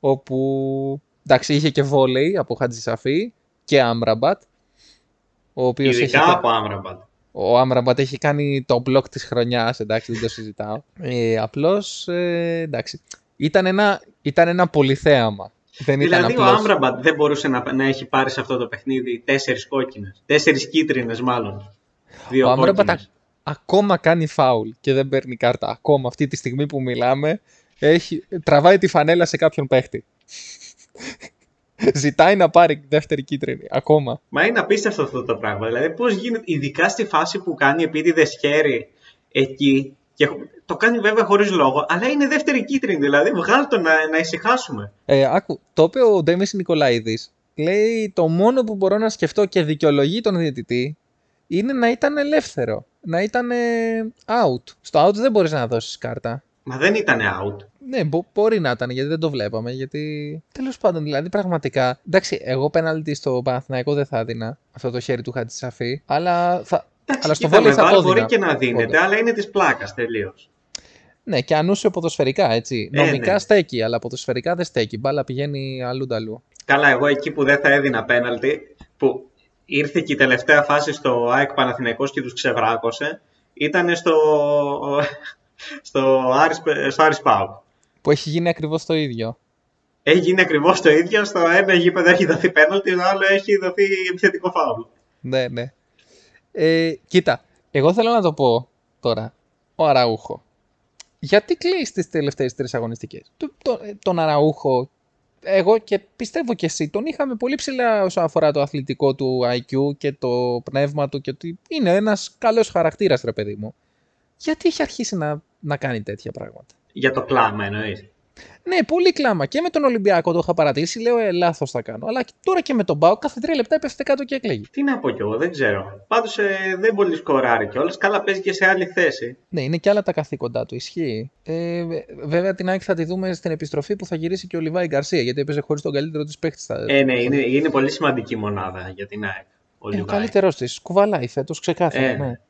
όπου εντάξει είχε και βόλεϊ από Χατζησαφή και Άμραμπατ, ο οποίος Ειδικά έχει... από Άμραμπατ. Ο Άμραμπατ έχει κάνει το μπλοκ της χρονιάς, εντάξει, δεν το συζητάω. Ε, απλώς, ε, εντάξει, ήταν ένα, ήταν ένα πολυθέαμα. Δεν ήταν Δηλαδή ο απλώς... Άμραμπατ δεν μπορούσε να, να έχει πάρει σε αυτό το παιχνίδι τέσσερις κόκκινες. Τέσσερις κίτρινες μάλλον. Δύο Ο Άμραμπατ κόκκινες. α- ακόμα κάνει φάουλ και δεν παίρνει κάρτα. Ακόμα αυτή τη στιγμή που μιλάμε, έχει, τραβάει τη φανέλα σε κάποιον παίχτη. Ζητάει να πάρει δεύτερη κίτρινη. Ακόμα. Μα είναι απίστευτο αυτό το πράγμα. Δηλαδή, πώς γίνεται, ειδικά στη φάση που κάνει επίτηδε χέρι εκεί. Και το κάνει βέβαια χωρίς λόγο, αλλά είναι δεύτερη κίτρινη. Δηλαδή, βγάλ το να, να ησυχάσουμε. Ε, άκου, το είπε ο Ντέμις Νικολαίδης. Λέει το μόνο που μπορώ να σκεφτώ και δικαιολογεί τον διαιτητή είναι να ήταν ελεύθερο. Να ήταν ε, out. Στο out δεν μπορείς να δώσεις κάρτα. Μα δεν ήταν out. Ναι, μπο- μπορεί να ήταν γιατί δεν το βλέπαμε. Γιατί τέλος πάντων, δηλαδή πραγματικά. Εντάξει, εγώ πέναλτι στο Παναθηναϊκό δεν θα έδινα αυτό το χέρι του Χατζησαφή. Αλλά, θα, αλλά στο Κοίτα, βόλεϊ με θα βάλ το μπορεί έδινα. και να δίνεται, Πόντο. αλλά είναι της πλάκας τελείως. Ναι, και ανούσιο ποδοσφαιρικά, έτσι. Ε, Νομικά ναι. στέκει, αλλά ποδοσφαιρικά δεν στέκει. Η Μπάλα πηγαίνει αλλού αλλού. Καλά, εγώ εκεί που δεν θα έδινα πέναλτι, που ήρθε και η τελευταία φάση στο ΑΕΚ Παναθηναϊκός και τους ξεβράκωσε, ήταν στο, στο Άρης, στο Άρης ΠΑΟΚ. Που έχει γίνει ακριβώς το ίδιο. Έχει γίνει ακριβώς το ίδιο. Στο ένα γήπεδο έχει δοθεί πέναλτι, στο άλλο έχει δοθεί επιθετικό φάουλ. Ναι, ναι. Ε, κοίτα, εγώ θέλω να το πω τώρα. Ο Αραούχο. Γιατί κλαίει στις τελευταίες τρεις αγωνιστικές; Το, το, ε, τον Αραούχο, εγώ και πιστεύω και εσύ, τον είχαμε πολύ ψηλά όσον αφορά το αθλητικό του IQ και το πνεύμα του και ότι είναι ένας καλός χαρακτήρας, ρε παιδί μου. Γιατί έχει αρχίσει να, να κάνει τέτοια πράγματα; Για το κλάμα εννοείς; Ναι, πολύ κλάμα. Και με τον Ολυμπιακό το είχα παρατηρήσει. Λέω, ε, λάθος θα κάνω. Αλλά και τώρα και με τον Μπάου, κάθε τρία λεπτά έπεφτε κάτω και έκλαιγε. Τι να πω κι εγώ, δεν ξέρω. Πάντως ε, δεν πολύ σκοράρει κιόλας. Καλά παίζει και σε άλλη θέση. Ναι, είναι και άλλα τα καθήκοντά του. Ισχύει. Ε, βέβαια την ΑΕΚ θα τη δούμε στην επιστροφή που θα γυρίσει και ο Λιβάη Γκαρσία. Γιατί έπαιζε χωρίς τον καλύτερο της παίχτης. στα- Ε, ναι, είναι, είναι πολύ σημαντική μονάδα για την ΑΕΚ. Ο Ε, ο Λιβάη. καλύτερος της. Κουβαλάει φέτος, ξεκάθαρα. Ε, ναι.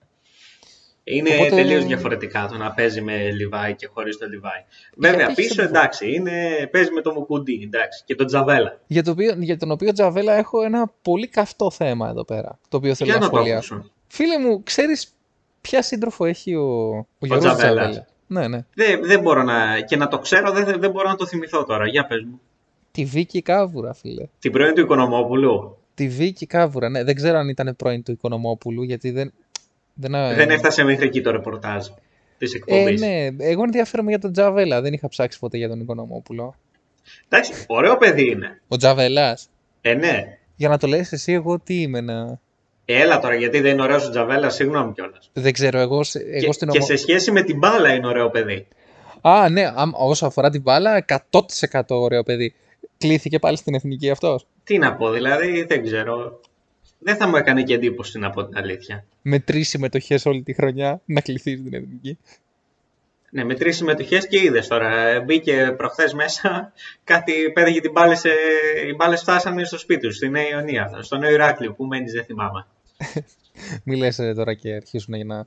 Είναι Οπότε- τελείως διαφορετικά το να παίζει με Λιβάη και χωρίς τον Λιβάη. Βέβαια, έχει πίσω σε- εντάξει, είναι, παίζει με τον Μουκουντή εντάξει, και τον Τζαβέλα. Για, το οποίο, για τον οποίο Τζαβέλα έχω ένα πολύ καυτό θέμα εδώ πέρα. Το οποίο θέλω Για να να το σχολιάσω. ακούσω. Φίλε μου, ξέρεις ποια σύντροφο έχει ο, ο Γιώργος Τζαβέλας. Τζαβέλα; Ναι, ναι. Δεν, δεν μπορώ να. και να το ξέρω, δεν, δεν μπορώ να το θυμηθώ τώρα. Για πες μου. Τη Βίκη Κάβουρα, φίλε. Την πρώην του Οικονομόπουλου. Τη Βίκη Κάβουρα, ναι. Δεν ξέρω αν ήταν πρώην του Οικονομόπουλου, γιατί δεν. Δεν, Δεν έφτασε μέχρι εκεί το ρεπορτάζ της Ε, εκπομπής. ναι, εγώ ενδιαφέρομαι για τον Τζαβέλα. Δεν είχα ψάξει ποτέ για τον Οικονομόπουλο. Εντάξει, ωραίο παιδί είναι. Ο Τζαβέλας; Ε, ναι. Για να το λες εσύ, εγώ τι είμαι να. Έλα τώρα, γιατί δεν είναι ωραίος ο Τζαβέλας, συγγνώμη κιόλας. Δεν ξέρω, εγώ, σε- εγώ Και, στην και ομο- σε σχέση με την μπάλα είναι ωραίο παιδί. Α, ναι, άμα- όσο αφορά την μπάλα, 100% ωραίο παιδί. Κλήθηκε πάλι στην εθνική αυτός. Τι να πω, δηλαδή δεν ξέρω. Δεν θα μου έκανε και εντύπωση να πω την αλήθεια. Με τρεις συμμετοχές όλη τη χρονιά να κληθεί στην εθνική. Ναι, με τρεις συμμετοχές και είδες τώρα. Ε, Μπήκε προχθές μέσα, κάτι πέδεγε την μπάλα. Σε... Οι μπάλες φτάσανε στο σπίτι τους, στη Νέα Ιωνία. Στο Νέο Ηράκλειο, που μένεις, δεν θυμάμαι. Μη λες ε, τώρα και αρχίσουν για να.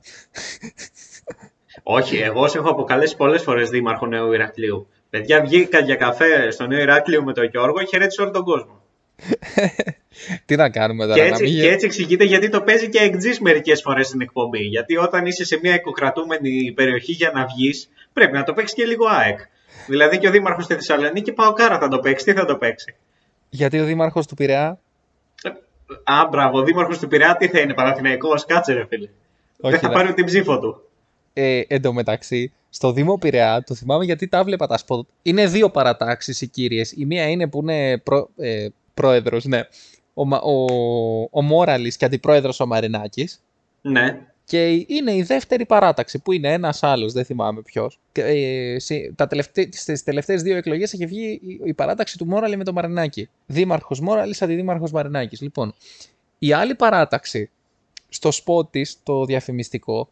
Όχι, εγώ σε έχω αποκαλέσει πολλές φορές δήμαρχο Νέου Ηρακλείου. Παιδιά, βγήκα για καφέ στο Νέο Ηράκλειο με τον Γιώργο, χαιρέτησε όλο τον κόσμο. Τι να κάνουμε τώρα, Και να έτσι, μην. και έτσι εξηγείται γιατί το παίζει και εκτζή μερικές φορές στην εκπομπή. Γιατί όταν είσαι σε μια οικοκρατούμενη περιοχή για να βγεις, πρέπει να το παίξεις και λίγο ΑΕΚ. Δηλαδή και ο Δήμαρχος στη Θεσσαλονίκη, ΠΑΟΚάρα θα το παίξει. Τι θα το παίξει. Γιατί ο δήμαρχος του Πειραιά; Α, μπράβο, ο Δήμαρχος του Πειραιά τι θα είναι, Παναθηναϊκός, κάτσε ρε φίλε. Όχι, Δεν θα ρε. πάρει την ψήφο του. Ε, εν τω μεταξύ, στο Δήμο Πειραιά, το θυμάμαι γιατί τα 'βλεπα τα σποτ. Είναι δύο παρατάξεις οι κύριες. Η μία είναι που είναι προ, ε, πρόεδρος, ναι. Ο, Μα- ο, ο Μόραλης και αντιπρόεδρος ο Μαρινάκης. Ναι. Και είναι η δεύτερη παράταξη που είναι ένας άλλος, δεν θυμάμαι ποιος. Και, ε, σε- τα τελευταί, στις τελευταίες δύο εκλογές έχει βγει η, η παράταξη του Μόραλη με τον Μαρινάκη. Δήμαρχος Μόραλης, αντιδήμαρχος Μαρινάκης. Λοιπόν, η άλλη παράταξη στο σπότ της, το διαφημιστικό,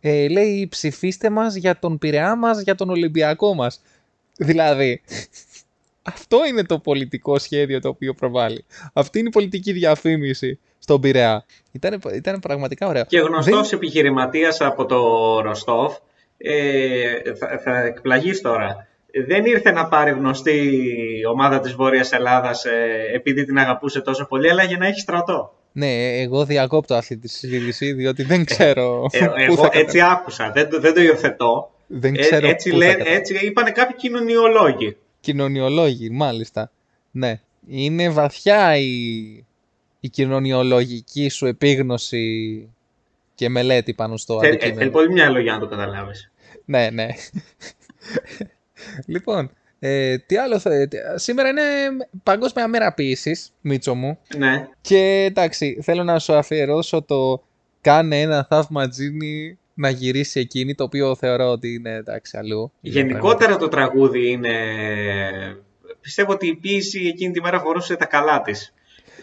ε, λέει ψηφίστε μας για τον Πειραιά μας, για τον Ολυμπιακό μας. Δηλαδή, αυτό είναι το πολιτικό σχέδιο το οποίο προβάλλει. Αυτή είναι η πολιτική διαφήμιση στον Πειραιά. Ήταν, ήταν πραγματικά ωραίο. Και γνωστός Δεν- επιχειρηματίας από το Ροστόφ, ε, θα, θα εκπλαγείς τώρα. Δεν ήρθε να πάρει γνωστή ομάδα της Βόρειας Ελλάδας ε, επειδή την αγαπούσε τόσο πολύ, αλλά για να έχει στρατό. Ναι, εγώ διακόπτω αυτή τη συζήτηση, διότι δεν ξέρω Ε, πού εγώ θα κατα- έτσι άκουσα, δεν, το- δεν το υιοθετώ. Δεν Ε, ξέρω έτσι, πού θα λέ, κατα- έτσι είπανε κάποιοι κοινωνιολόγοι. Κοινωνιολόγοι, μάλιστα. Ναι. Είναι βαθιά η, η κοινωνιολογική σου επίγνωση και μελέτη πάνω στο Θε- ε, αντικείμενο. Θέλει πολύ μυαλό για να το καταλάβεις. Ναι, ναι. λοιπόν, ε, τι άλλο θα... τι- Σήμερα είναι Παγκόσμια Μέρα Ποίησης, Μίτσο μου. Ναι. Και εντάξει, θέλω να σου αφιερώσω το κάνε ένα θαύμα τζίνι να γυρίσει εκείνη, το οποίο θεωρώ ότι είναι εντάξει αλλού. Είναι Γενικότερα το τραγούδι είναι... Πιστεύω ότι η ποίηση εκείνη τη μέρα φορούσε τα καλά της.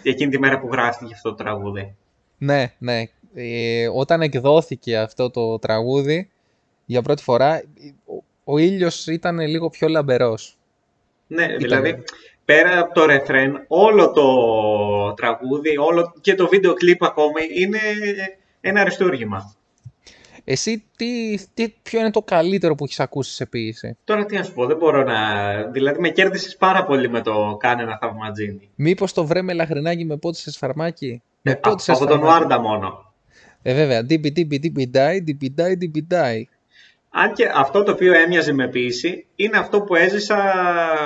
Εκείνη τη μέρα που γράφτηκε αυτό το τραγούδι. Ναι, ναι. Ε, όταν εκδόθηκε αυτό το τραγούδι, για πρώτη φορά, ο, ο ήλιος ήταν λίγο πιο λαμπερός. Ναι, δηλαδή πέρα από το ρεφρέν, όλο το τραγούδι, όλο και το βίντεο κλιπ ακόμη είναι ένα αριστούργημα. Εσύ, τι, τι, ποιο είναι το καλύτερο που έχεις ακούσει σε ποίηση. Τώρα τι να σου πω, δεν μπορώ να... Δηλαδή με κέρδισες πάρα πολύ με το «Κάνε ένα θαυματζίνι». Μήπως το βρε μελαχρινάκι με πότισες φαρμάκι. Με Ε, πότισες από τον φαρμάκι. Βάρντα μόνο. Ε, βέβαια. Ντιπι, ντιπι, ντιπι, ντάι, ντιπι, ντάι, ντιπι, ντάι. Αν και αυτό το οποίο έμοιαζε με ποίηση είναι αυτό που έζησα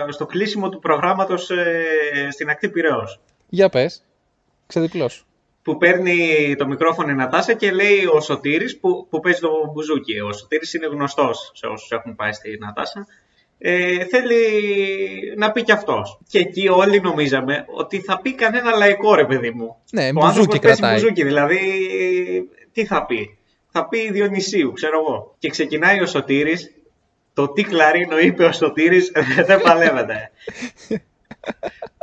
στο κλείσιμο του προγράμματος ε, στην ακτή Πειραιώς. Για πες. Ξεδιπλώσου. Που παίρνει το μικρόφωνο η Νατάσα και λέει ο Σωτήρης που, που παίζει το μπουζούκι. Ο Σωτήρης είναι γνωστός σε όσους έχουν πάει στη Νατάσα. Ε, θέλει να πει κι αυτός. Και εκεί όλοι νομίζαμε ότι θα πει κανένα λαϊκό ρε παιδί μου. Ναι, ο μπουζούκι άνθρωπος παίζει κρατάει. μπουζούκι, δηλαδή τι θα πει. Θα πει Διονυσίου, ξέρω εγώ. Και ξεκινάει ο Σωτήρης, το τι κλαρίνο είπε ο Σωτήρης δεν παλεύεται.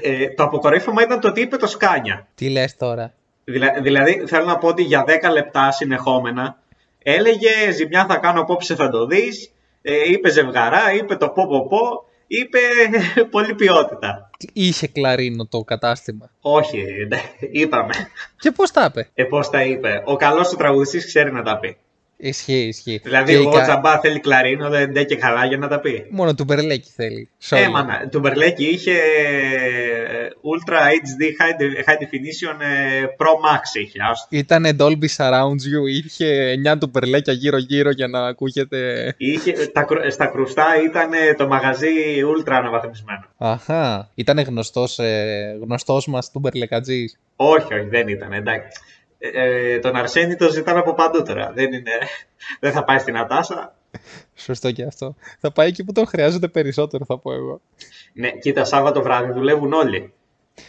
ε, το αποκορύφωμα ήταν το τι είπε το Σκάνια. Τι λες τώρα; Δηλα- δηλαδή, θέλω να πω ότι για 10 λεπτά συνεχόμενα έλεγε «Ζημιά θα κάνω απόψε θα το δεις», ε, είπε «Ζευγαρά», είπε το «Πω πω πω», είπε «Πολύ ποιότητα». Είχε κλαρίνο το κατάστημα. Όχι, ναι, είπαμε. Και πώς τα είπε; Ε, πώς τα είπε. Ο καλός του τραγουδιστής ξέρει να τα πει. Ισχύει, ισχύει. Δηλαδή, Και η εγώ κα- τζαμπά θέλει κλαρίνο, δεν ντε και καλά για να τα πει. Μόνο του Μπερλέκη θέλει. Sorry. Ε, μάνα, το Μπερλέκι είχε ε, Ultra HD High, high Definition ε, Pro Max είχε. άστο. Ήτανε Dolby Surround You, είχε 9 του Μπερλέκια γύρω-γύρω για να ακούγεται... είχε τα, κρου- στα κρουστά ήταν ε, το μαγαζί Ultra αναβαθμισμένο. Αχα, ήτανε γνωστός, ε, γνωστός μας του Μπερλεκατζής. Όχι, όχι, δεν ήταν, εντάξει. Ε, ε, τον Αρσένη το ζητάνε από παντού τώρα. Δεν, είναι, δεν θα πάει στην Ατάσα. Σωστό και αυτό. Θα πάει εκεί που τον χρειάζεται περισσότερο, θα πω εγώ. Ναι, κοίτα, Σάββατο βράδυ δουλεύουν όλοι.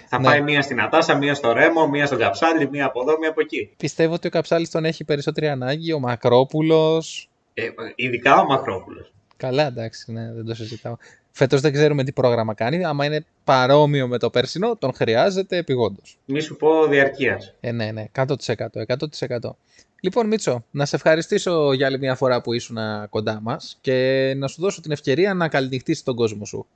Θα Ναι. πάει μία στην Ατάσα, μία στο Ρέμο, μία στον Καψάλι, μία από εδώ, μία από εκεί. Πιστεύω ότι ο Καψάλης τον έχει περισσότερη ανάγκη, ο Μακρόπουλος... Ε, ειδικά ο Μακρόπουλος. Καλά, εντάξει, ναι, δεν το συζητάω. Φέτος δεν ξέρουμε τι πρόγραμμα κάνει. Άμα είναι παρόμοιο με το περσινό, τον χρειάζεται επιγόντως. Μη σου πω διαρκείας. Ε, ναι, ναι, 100%. 100%. Λοιπόν, Μίτσο, να σε ευχαριστήσω για άλλη μια φορά που ήσουν κοντά μας και να σου δώσω την ευκαιρία να καληνυχτήσεις τον κόσμο σου.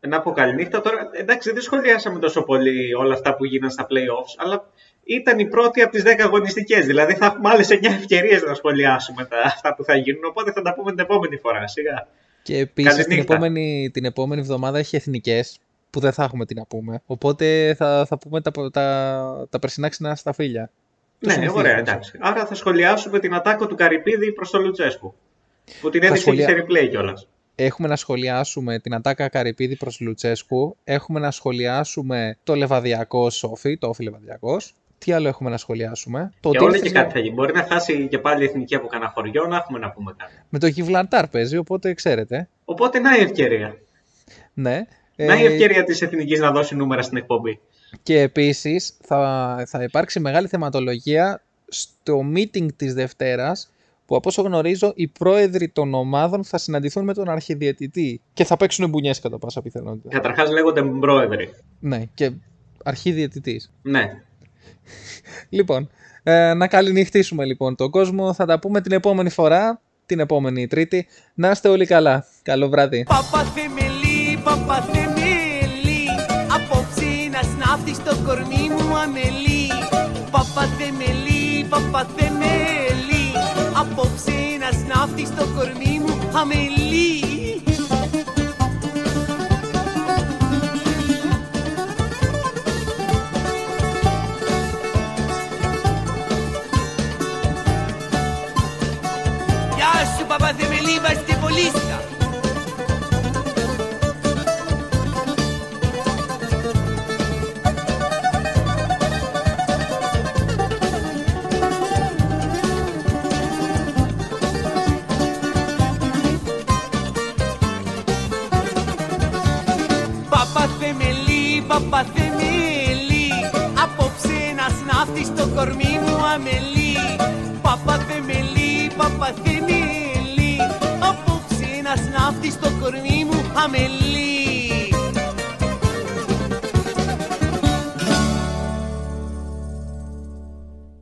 Να πω καληνύχτα τώρα. Εντάξει, δεν σχολιάσαμε τόσο πολύ όλα αυτά που γίνανε στα playoffs, αλλά ήταν η πρώτη από τις 10 αγωνιστικές. Δηλαδή θα έχουμε άλλες 9 ευκαιρίες να σχολιάσουμε τα, αυτά που θα γίνουν. Οπότε θα τα πούμε την επόμενη φορά. Σιγά. Και επίσης την Καληνύχτα. επόμενη, την επόμενη εβδομάδα έχει εθνικές που δεν θα έχουμε τι να πούμε. Οπότε θα, θα πούμε τα, τα, τα περσινά ξινά στα φίλια. Το Ναι, συνηθίζουμε. ωραία, εντάξει. Άρα θα σχολιάσουμε την ατάκο του Καρυπίδη προς τον Λουτσέσκου. Που την Θα έδειξε σχολιά- και σε replay κιόλας. Έχουμε να σχολιάσουμε την ατάκα Καρυπίδη προς Λουτσέσκου. Έχουμε να σχολιάσουμε το Λεβαδιακό Σόφι, το Όφι Λεβαδιακός. Τι άλλο έχουμε να σχολιάσουμε; Το Και τι όλο ήρθε και για- κάτι θα γίνει. Μπορεί να χάσει και πάλι η εθνική από κανένα χωριό, να έχουμε να πούμε κάτι. Με το Γιβλαντάρ παίζει, οπότε ξέρετε. Οπότε να η ευκαιρία. Ναι. Να η Ε, ευκαιρία της εθνικής να δώσει νούμερα στην εκπομπή. Και επίσης θα, θα υπάρξει μεγάλη θεματολογία στο meeting της Δευτέρας που από όσο γνωρίζω οι πρόεδροι των ομάδων θα συναντηθούν με τον αρχιδιαιτητή και θα παίξουν μπουνιές κατά πάσα πιθανότητα. Καταρχάς λέγονται πρόεδροι. Ναι, και αρχιδιαιτητής. Ναι. Λοιπόν, ε, να καληνυχτήσουμε λοιπόν τον κόσμο. Θα τα πούμε την επόμενη φορά, την επόμενη Τρίτη. Να είστε όλοι καλά. Καλό βράδυ. Παπαθεμελή, παπαθεμελή Απόψε να σνάφτεις το κορμί μου αμελή Παπαθεμελή, παπαθεμελή Απόψε να σνάφτεις το κορμί μου αμελή Γεια σου παπαθεμελή βαστιβολίστα Παπαθεμελή, παπαθεμελή Απόψε να σνάφτεις το κορμί μου αμελή παπαθεμελή